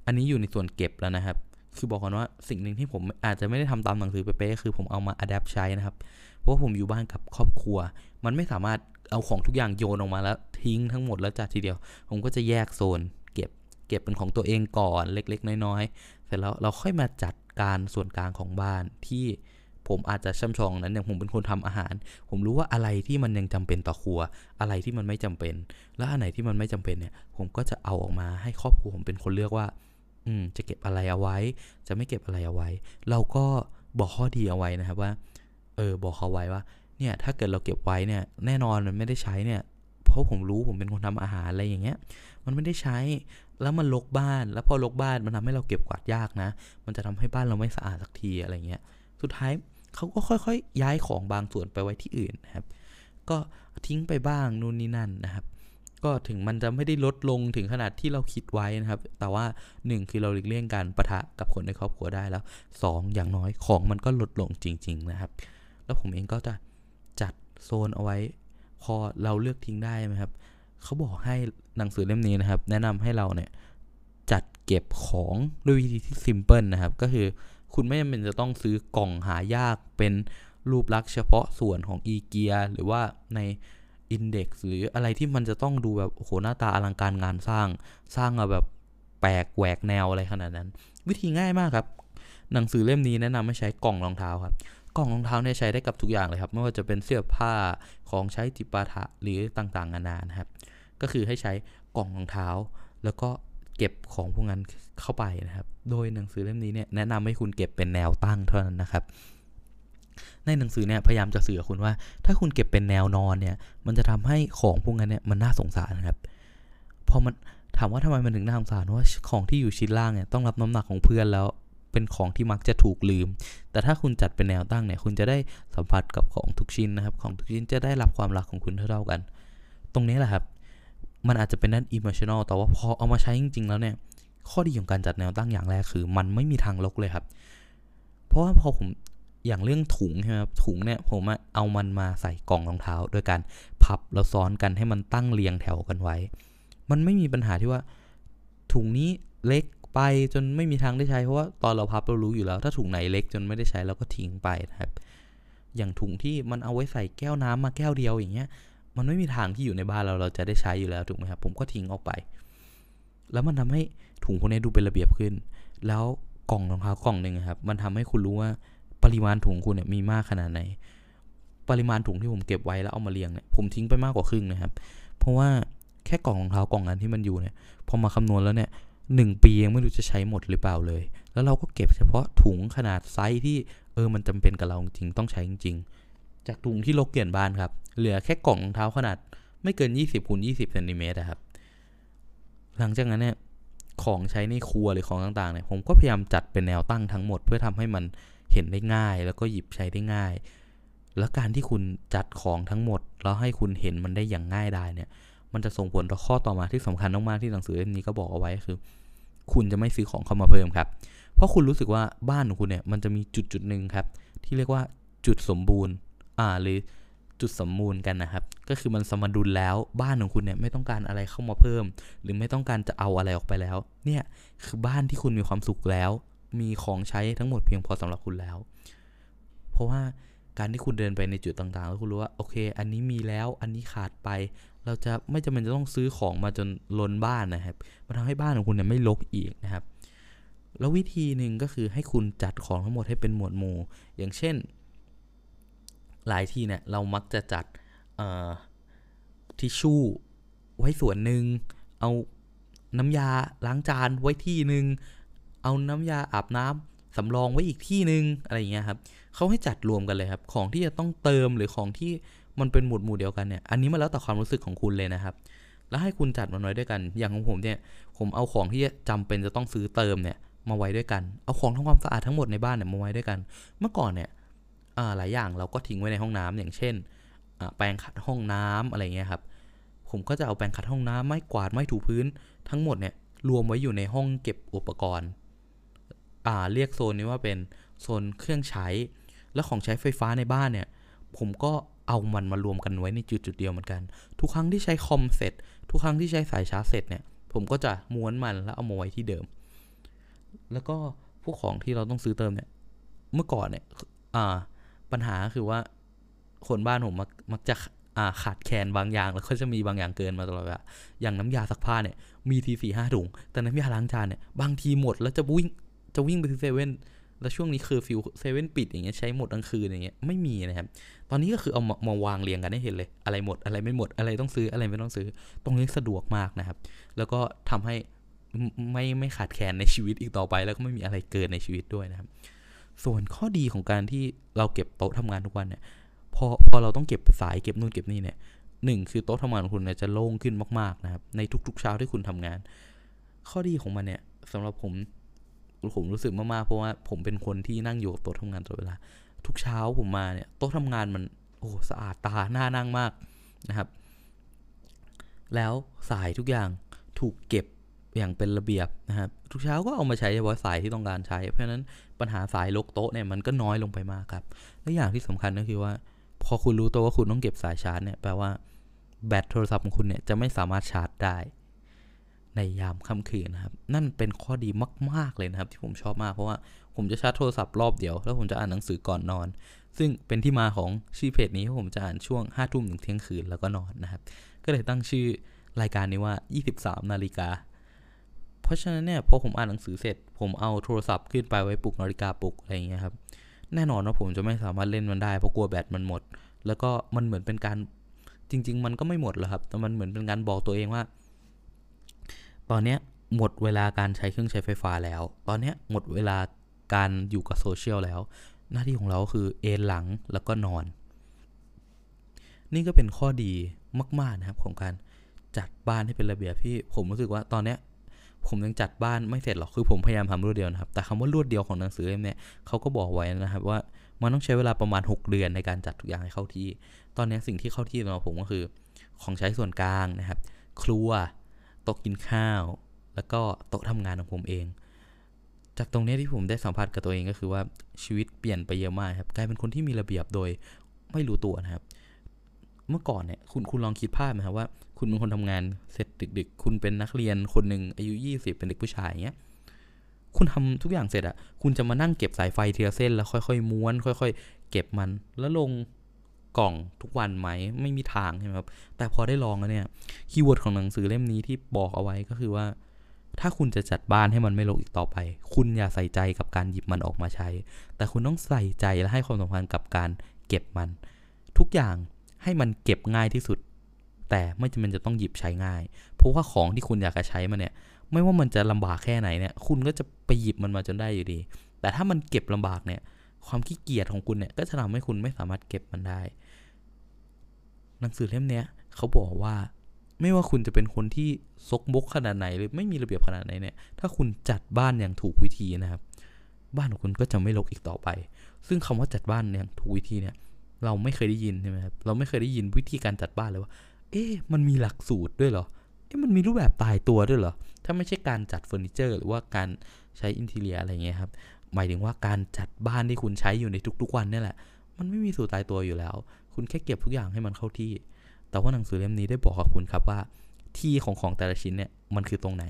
[SPEAKER 1] อันนี้อยู่ในส่วนเก็บแล้วนะครับ คือบอกก่อนว่าสิ่งหนึ่งที่ผมอาจจะไม่ได้ทำตามหนังสือเป๊ะๆคือผมเอามาอัดแอปใช้นะครับ เพราะว่าผมอยู่บ้านกับครอบครัว มันไม่สามารถเอาของทุกอย่างโยนออกมาแล้วทิ้งทั้งหมดแล้วจัดทีเดียว ผมก็จะแยกโซน เก็บเก็บเป็นของตัวเองก่อนเล็ก ๆ น้อยๆเสร็จแล้วเราค่อยมาจัดการส่วนกลางของบ้านที่ผมอาจจะช่ำชองนั้นอย่างผมเป็นคนทำอาหาร ผมรู้ว่าอะไรที่มันยังจำเป็นต่อครัว อะไรที่มันไม่จำเป็น และอันไหนที่มันไม่จำเป็นเนี่ย ผมก็จะเอาออกมาให้ครอบครัวผมเป็นคนเลือกว่า อืมจะเก็บอะไรเอาไว้ จะไม่เก็บอะไรเอาไว้ เราก็บอกข้อดีเอาไว้นะครับว่า เออ บอกเขาไว้ว่า เนี่ย ถ้าเกิดเราเก็บไว้เนี่ย แน่นอนมันไม่ได้ใช้เนี่ย เพราะผมรู้ผมเป็นคนทำอาหารอะไรอย่างเงี้ย มันไม่ได้ใช้ แล้วมันลกบ้าน แล้วพอลกบ้านมันทำให้เราเก็บกวาดยากนะ มันจะทำให้บ้านเราไม่สะอาดสักทีอะไรเงี้ย สุดท้ายเขาก็ค่อยๆ ย้ายของบางส่วนไปไว้ที่อื่นนะครับ ก็ทิ้งไปบ้างนู่นนี่นั่นนะครับ ก็ถึงมันจะไม่ได้ลดลงถึงขนาดที่เราคิดไว้นะครับ แต่ว่า 1 คือเราหลีกเลี่ยงการประทะกับคนในครอบครัวได้แล้ว 2 อย่างน้อยของมันก็ลดลงจริง ๆ นะครับ แล้วผมเองก็จะจัดโซนเอาไว้ พอเราเลือกทิ้งได้ไหมครับเขาบอกให้หนังสือเล่มนี้นะครับ แนะนำให้เราเนี่ยจัดเก็บของด้วยวิธีที่ซิมเพิลนะครับ ก็คือคุณไม่จำเป็นจะต้องซื้อกล่องหายากเป็นรูปลักษณ์เฉพาะส่วนของอีเกียหรือว่าใน อินเด็กซ์หรืออะไรที่มันจะต้องดูแบบโอ้โหหน้าตาอลังการงานสร้าง สร้างมาแบบแปลกแหวกแนวอะไรขนาดนั้น วิธีง่ายมากครับ หนังสือเล่มนี้แนะนำให้ใช้กล่องรองเท้าครับ กล่องรองเท้าเนี่ยใช้ได้กับทุกอย่างเลยครับ ไม่ว่าจะเป็นเสื้อผ้าของใช้จิปาถะหรือต่างๆนานานะครับ ก็คือให้ใช้กล่องรองเท้า แล้วก็เก็บของพวกนั้นเข้าไปนะครับ โดยหนังสือเล่มนี้เนี่ยแนะนำให้คุณเก็บเป็นแนวตั้งเท่านั้นนะครับ ในหนังสือเนี่ยพยายามจะสื่อคุณว่า ถ้าคุณเก็บเป็นแนวนอนเนี่ย มันจะทำให้ของพวกนั้นเนี่ยมันน่าสงสารนะครับ พอมันถามว่าทำไมมันถึงน่าสงสารว่าของที่อยู่ชิ้นล่างเนี่ยต้องรับน้ำหนักของเพื่อนแล้วเป็นของที่มักจะถูกลืม แต่ถ้าคุณจัดเป็นแนวตั้งเนี่ย คุณจะได้สัมผัสกับของทุกชิ้นนะครับ ของทุกชิ้นจะได้รับความรักของคุณเท่าๆกัน ตรงนี้แหละครับ มันอาจจะเป็นด้าน emotional แต่ว่าพอเอามาใช้จริง ๆ แล้วเนี่ย ข้อดีของการจัดแนวตั้งอย่างแรกคือ มันไม่มีทางลกเลยครับ เพราะว่าพอผม อย่างเรื่องถุงใช่ไหมครับถุงเนี่ยผมเอามันมาใส่กล่องรองเท้าโดยการพับแล้วซ้อนกันให้มันตั้งเรียงแถวกันไว้ มันไม่มีปัญหาที่ว่าถุงนี้เล็กไปจนไม่มีทางได้ใช้เพราะว่าตอนเราพับเรารู้อยู่แล้ว ถ้าถุงไหนเล็กจนไม่ได้ใช้เราก็ทิ้งไปนะครับ อย่างถุงที่มันเอาไว้ใส่แก้วน้ำมาแก้วเดียวอย่างเงี้ย มันไม่มีทางที่อยู่ในบ้านเราเราจะได้ใช้อยู่แล้วถูกไหมครับผมก็ทิ้งออกไป แล้วมันทำให้ถุงพวกนี้ดูเป็นระเบียบขึ้น แล้วกล่องรองเท้ากล่องหนึ่งครับ มันทำให้คุณรู้ว่า ปริมาณถุงคุณเนี่ยมีมากขนาดไหน ปริมาณถุงที่ผมเก็บไว้แล้วเอามาเรียงเนี่ยผมทิ้งไปมากกว่าครึ่งนะครับ เพราะว่าแค่กล่องรองเท้ากล่องนั้นที่มันอยู่เนี่ยพอมาคำนวณแล้วเนี่ยหนึ่งปียังไม่รู้จะใช้หมดหรือเปล่าเลย แล้วเราก็เก็บเฉพาะถุงขนาดไซส์ที่เออมันจำเป็นกับเราจริงต้องใช้จริง จากถุงที่ลกเกลื่อนบ้านครับ เหลือแค่กล่องรองเท้าขนาดไม่เกิน 20คูณ20เซนติเมตรครับ หลังจากนั้นเนี่ยของใช้ในครัวหรือของต่างๆเนี่ยผมก็พยายามจัดเป็นแนวตั้งทั้งหมด เพื่อทำให้มัน เห็นได้ง่าย แล้วก็หยิบใช้ได้ง่าย แล้วการที่คุณจัดของทั้งหมด แล้วให้คุณเห็นมันได้อย่างง่ายได้เนี่ย มันจะส่งผลต่อข้อต่อมาที่สำคัญมากๆที่หนังสือเล่มนี้ก็บอกเอาไว้คือ คุณจะไม่ซื้อของเข้ามาเพิ่มครับ เพราะคุณรู้สึกว่าบ้านของคุณเนี่ยมันจะมีจุดจุดหนึ่งครับ ที่เรียกว่าจุดสมบูรณ์ อ่าหรือจุดสมบูรณ์กันนะครับ ก็คือมันสมดุลแล้วบ้านของคุณเนี่ยไม่ต้องการอะไรเข้ามาเพิ่ม หรือไม่ต้องการจะเอาอะไรออกไปแล้ว เนี่ยคือบ้านที่คุณมีความสุขแล้ว มีของใช้ทั้งหมดเพียงพอสำหรับคุณแล้ว เพราะว่าการที่คุณเดินไปในจุดต่างๆ แล้วคุณรู้ว่าโอเค อันนี้มีแล้ว อันนี้ขาดไป เราจะไม่จำเป็นจะต้องซื้อของมาจนล้นบ้านนะครับมันทำให้บ้านของคุณเนี่ยไม่รกอีกนะครับ แล้ววิธีหนึ่งก็คือให้คุณจัดของทั้งหมดให้เป็นหมวดหมู่ อย่างเช่น หลายที่เนี่ยเรามักจะจัดทิชชู่ไว้ส่วนหนึ่ง เอาน้ำยาล้างจานไว้ที่หนึ่ง เอาน้ำยาอาบน้ำสำรองไว้อีกที่หนึ่งอะไรอย่างเงี้ยครับเขาให้จัดรวมกันเลยครับ ของที่จะต้องเติมหรือของที่มันเป็นหมวดหมู่เดียวกันเนี่ย อันนี้มาแล้วแต่ความรู้สึกของคุณเลยนะครับ แล้วให้คุณจัดมันไว้ด้วยกัน อย่างของผมเนี่ย ผมเอาของที่จำเป็นจะต้องซื้อเติมเนี่ยมาไว้ด้วยกัน เอาของทำความสะอาดทั้งหมดในบ้านเนี่ยมาไว้ด้วยกัน เมื่อก่อนเนี่ยหลายอย่างเราก็ทิ้งไว้ในห้องน้ำอย่างเช่น แปรงขัดห้องน้ำอะไรเงี้ยครับ ผมก็จะเอาแปรงขัดห้องน้ำไม้กวาดไม้ถูพื้น ทั้งหมดเนี่ยรวมไว้อยู่ในห้องเก็บอุปกรณ์ อ่าเรียกโซนนี้ว่าเป็นโซนเครื่องใช้ และของใช้ไฟฟ้าในบ้านเนี่ย ผมก็เอามันมารวมกันไว้ในจุดจุดเดียวเหมือนกัน ทุกครั้งที่ใช้คอมเสร็จ ทุกครั้งที่ใช้สายชาร์จเสร็จเนี่ย ผมก็จะม้วนมันแล้วเอามาไว้ที่เดิม แล้วก็พวกของที่เราต้องซื้อเติมเนี่ย เมื่อก่อนเนี่ยอ่าปัญหาคือว่าคนบ้านผมมักมักจะอ่าขาดแคลนบางอย่าง แล้วก็จะมีบางอย่างเกินมาตลอดเวลาอย่างน้ำยาซักผ้าเนี่ยมีทีสี่ห้าถุง แต่น้ำยาล้างจานเนี่ยบางทีหมดแล้วจะวิ่ง จะวิ่งไปที่เซเว่นแล้วช่วงนี้คือ feel เซเว่นปิดอย่างเงี้ยใช้หมดกลางคืนอย่างเงี้ยไม่มีนะครับ ตอนนี้ก็คือเอามามาวางเรียงกันให้เห็นเลย อะไรหมดอะไรไม่หมดอะไรต้องซื้ออะไรไม่ต้องซื้อ ตรงนี้สะดวกมากนะครับ แล้วก็ทำให้ไม่ไม่ขาดแคลนในชีวิตอีกต่อไป แล้วก็ไม่มีอะไรเกินในชีวิตด้วยนะครับ ส่วนข้อดีของการที่เราเก็บโต๊ะทำงานทุกวันเนี่ยพอพอเราต้องเก็บสายเก็บนู่นเก็บนี่เนี่ยหนึ่งคือโต๊ะทำงานของคุณเนี่ยจะโล่งขึ้นมากๆนะครับในทุกๆเช้าที่คุณทำงาน ข้อดีของมันเนี่ยสำหรับผม ผมรู้สึกมากๆ เพราะว่าผมเป็นคนที่นั่งอยู่กับโต๊ะทำงานตลอดเวลา ทุกเช้าผมมาเนี่ยโต๊ะทำงานมันโอ้สะอาดตาหน้านั่งมากนะครับ แล้วสายทุกอย่างถูกเก็บอย่างเป็นระเบียบนะครับ ทุกเช้าก็เอามาใช้เฉพาะสายที่ต้องการใช้ เพราะฉะนั้นปัญหาสายลกโต๊ะเนี่ยมันก็น้อยลงไปมากครับ และอย่างที่สำคัญก็คือว่า พอคุณรู้ตัวว่าคุณต้องเก็บสายชาร์จเนี่ยแปลว่าแบตโทรศัพท์ของคุณเนี่ยจะไม่สามารถชาร์จได้ ในยามค่ำคืนนะครับ นั่นเป็นข้อดีมาก ๆ เลยนะครับ ที่ผมชอบมากเพราะว่าผมจะชาร์จโทรศัพท์รอบเดียว แล้วผมจะอ่านหนังสือก่อนนอน ซึ่งเป็นที่มาของชื่อเพจนี้ผมจะอ่านช่วง5้าทุ่มถึงเที่ยงคืนแล้วก็นอนนะครับ ก็เลยตั้งชื่อรายการนี้ว่า 23 นาฬิกา เพราะฉะนั้นเนี่ยพอผมอ่านหนังสือเสร็จ ผมเอาโทรศัพท์ขึ้นไปไว้ปลุกนาฬิกาปลุกอะไรอย่างเงี้ยครับ แน่นอนว่าผมจะไม่สามารถเล่นมันได้เพราะกลัวแบตมันหมด แล้วก็มันเหมือนเป็นการจริง ๆ มันก็ไม่หมดหรอกครับ แต่มันเหมือนเป็นการบอกตัวเองว่า ตอนเนี้ยหมดเวลาการใช้เครื่องใช้ไฟฟ้าแล้ว ตอนเนี้ยหมดเวลาการอยู่กับโซเชียลแล้ว หน้าที่ของเราคือเอนหลังแล้วก็นอน นี่ก็เป็นข้อดีมากๆนะครับของการจัดบ้านให้เป็นระเบียบที่ผมรู้สึกว่าตอนเนี้ยผมยังจัดบ้านไม่เสร็จหรอก คือผมพยายามทำรวดเดียวนะครับ แต่คำว่ารวดเดียวของหนังสือเล่มนี้เขาก็บอกไว้นะครับว่ามันต้องใช้เวลาประมาณ 6 เดือนในการจัดทุกอย่างให้เข้าที่ ตอนนี้สิ่งที่เข้าที่สำหรับผมก็คือ ของใช้ส่วนกลางนะครับ ครัว โต๊ะกินข้าว แล้วก็โต๊ะทำงานของผมเอง จากตรงนี้ที่ผมได้สัมผัสกับตัวเองก็คือว่าชีวิตเปลี่ยนไปเยอะมากครับกลายเป็นคนที่มีระเบียบโดยไม่รู้ตัวนะครับ เมื่อก่อนเนี่ยคุณคุณลองคิดภาพไหมครับว่า คุณเป็นคนทำงานเสร็จดึก ๆ คุณเป็นนักเรียนคนหนึ่งอายุ 20 เป็นเด็กผู้ชายอย่างเงี้ยคุณทำทุกอย่างเสร็จอะคุณจะมานั่งเก็บสายไฟเทีละเส้นแล้วค่อยๆม้วน ค่อย ๆ เก็บมันแล้วลง กล่องทุกวันไหมไม่มีทางใช่ไหมครับ แต่พอได้ลองแล้วเนี่ย keyword ของหนังสือเล่มนี้ที่บอกเอาไว้ก็คือว่า ถ้าคุณจะจัดบ้านให้มันไม่รกอีกต่อไป คุณอย่าใส่ใจกับการหยิบมันออกมาใช้ แต่คุณต้องใส่ใจและให้ความสำคัญกับการเก็บมัน ทุกอย่างให้มันเก็บง่ายที่สุด แต่ไม่จำเป็นจะต้องหยิบใช้ง่าย เพราะว่าของที่คุณอยากจะใช้มันเนี่ยไม่ว่ามันจะลำบากแค่ไหนเนี่ย คุณก็จะไปหยิบมันมาจนได้อยู่ดี แต่ถ้ามันเก็บลำบากเนี่ย ความขี้เกียจของคุณเนี่ย ก็จะทำให้คุณไม่สามารถเก็บมันได้ หนังสือเล่มเนี้ยเขาบอกว่า ไม่ว่าคุณจะเป็นคนที่ซกบกขนาดไหนหรือไม่มีระเบียบขนาดไหนเนี่ย ถ้าคุณจัดบ้านอย่างถูกวิธีนะครับ บ้านของคุณก็จะไม่รกอีกต่อไป ซึ่งคำว่าจัดบ้านอย่างถูกวิธีเนี่ย เราไม่เคยได้ยินใช่ไหมครับ เราไม่เคยได้ยินวิธีการจัดบ้านเลยว่า เอ๊ะมันมีหลักสูตรด้วยเหรอ เอ๊ะมันมีรูปแบบตายตัวด้วยเหรอ ถ้าไม่ใช่การจัดเฟอร์นิเจอร์หรือว่าการใช้อินทีเรียอะไรเงี้ยครับ หมายถึงว่าการจัดบ้านที่คุณใช้อยู่ในทุกๆวันนี่แหละ มันไม่มีสูตรตายตัวอยู่แล้ว คุณแค่เก็บทุกอย่างให้มันเข้าที่ แต่ว่าหนังสือเล่มนี้ได้บอกกับคุณครับว่า ที่ของของแต่ละชิ้นเนี่ยมันคือตรงไหน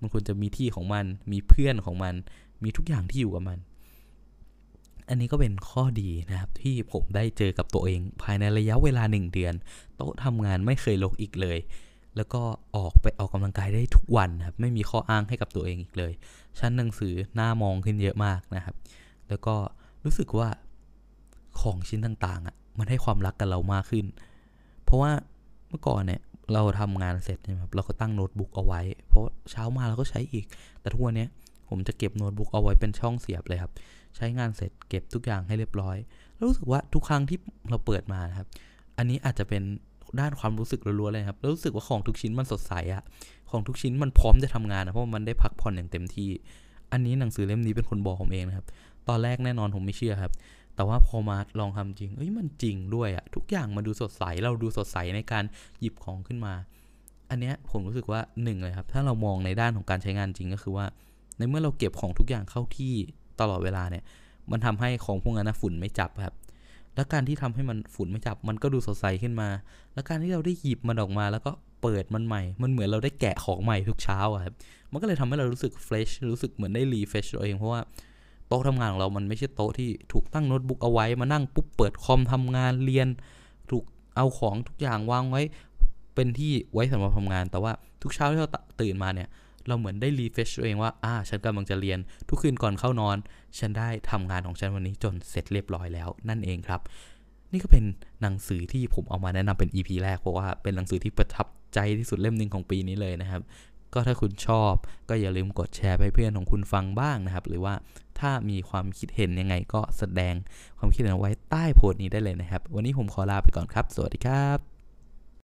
[SPEAKER 1] มันควรจะมีที่ของมัน มีเพื่อนของมัน มีทุกอย่างที่อยู่กับมัน อันนี้ก็เป็นข้อดีนะครับ ที่ผมได้เจอกับตัวเอง ภายในระยะเวลาหนึ่งเดือน โต๊ะทำงานไม่เคยลกอีกเลย แล้วก็ออกไปออกกำลังกายได้ทุกวันนะครับ ไม่มีข้ออ้างให้กับตัวเองอีกเลย ชั้นหนังสือหน้ามองขึ้นเยอะมากนะครับ แล้วก็รู้สึกว่าของชิ้นต่างๆอะ มันให้ความรักกับเรามากขึ้น เพราะว่าเมื่อก่อนเนี่ยเราทำงานเสร็จใช่ไหมครับเราก็ตั้งโน้ตบุ๊กเอาไว้ เพราะเช้ามาเราก็ใช้อีก แต่ทุกวันนี้ผมจะเก็บโน้ตบุ๊กเอาไว้เป็นช่องเสียบเลยครับ ใช้งานเสร็จเก็บทุกอย่างให้เรียบร้อย แล้วรู้สึกว่าทุกครั้งที่เราเปิดมานะครับ อันนี้อาจจะเป็นด้านความรู้สึกล้วนๆเลยครับ แล้วรู้สึกว่าของทุกชิ้นมันสดใสอะของทุกชิ้นมันพร้อมจะทำงานนะเพราะมันได้พักผ่อนอย่างเต็มที่ อันนี้หนังสือเล่มนี้เป็นคนบอกผมเองนะครับ ตอนแรกแน่นอนผมไม่เชื่อครับ แต่ว่าพอมาลองทำจริง เอ้ยมันจริงด้วยอะทุกอย่างมันดูสดใส เราดูสดใสในการหยิบของขึ้นมา อันเนี้ยผมรู้สึกว่าหนึ่งเลยครับ ถ้าเรามองในด้านของการใช้งานจริงก็คือว่า ในเมื่อเราเก็บของทุกอย่างเข้าที่ตลอดเวลาเนี่ย มันทำให้ของพวกนั้นฝุ่นไม่จับครับ และการที่ทำให้มันฝุ่นไม่จับ มันก็ดูสดใสขึ้นมา และการที่เราได้หยิบมันออกมาแล้วก็เปิดมันใหม่ มันเหมือนเราได้แกะของใหม่ทุกเช้าครับ มันก็เลยทำให้เรารู้สึก fresh รู้สึกเหมือนได้ refresh ตัวเองเพราะว่า โต๊ะทำงานของเรามันไม่ใช่โต๊ะที่ถูกตั้งโน้ตบุ๊กเอาไว้มานั่งปุ๊บเปิดคอมทำงานเรียน ถูกเอาของทุกอย่างวางไว้ เป็นที่ไว้สำหรับทำงาน แต่ว่าทุกเช้าที่เราตื่นมาเนี่ยเราเหมือนได้รีเฟชตัวเองว่า อ่า ฉันกำลังจะเรียน ทุกคืนก่อนเข้านอน ฉันได้ทำงานของฉันวันนี้จนเสร็จเรียบร้อยแล้ว นั่นเองครับ นี่ก็เป็นหนังสือที่ผมเอามาแนะนำเป็น EP แรก เพราะว่าเป็นหนังสือที่ประทับใจที่สุดเล่มหนึ่งของปีนี้เลยนะครับ ก็ถ้าคุณชอบก็อย่าลืมกดแชร์ไปให้เพื่อนของคุณฟังบ้างนะครับ หรือว่า ถ้ามีความคิดเห็นยังไงก็แสดงความคิดเห็นไว้ใต้โพสต์นี้ได้เลยนะครับ วันนี้ผมขอลาไปก่อนครับ สวัสดีครับ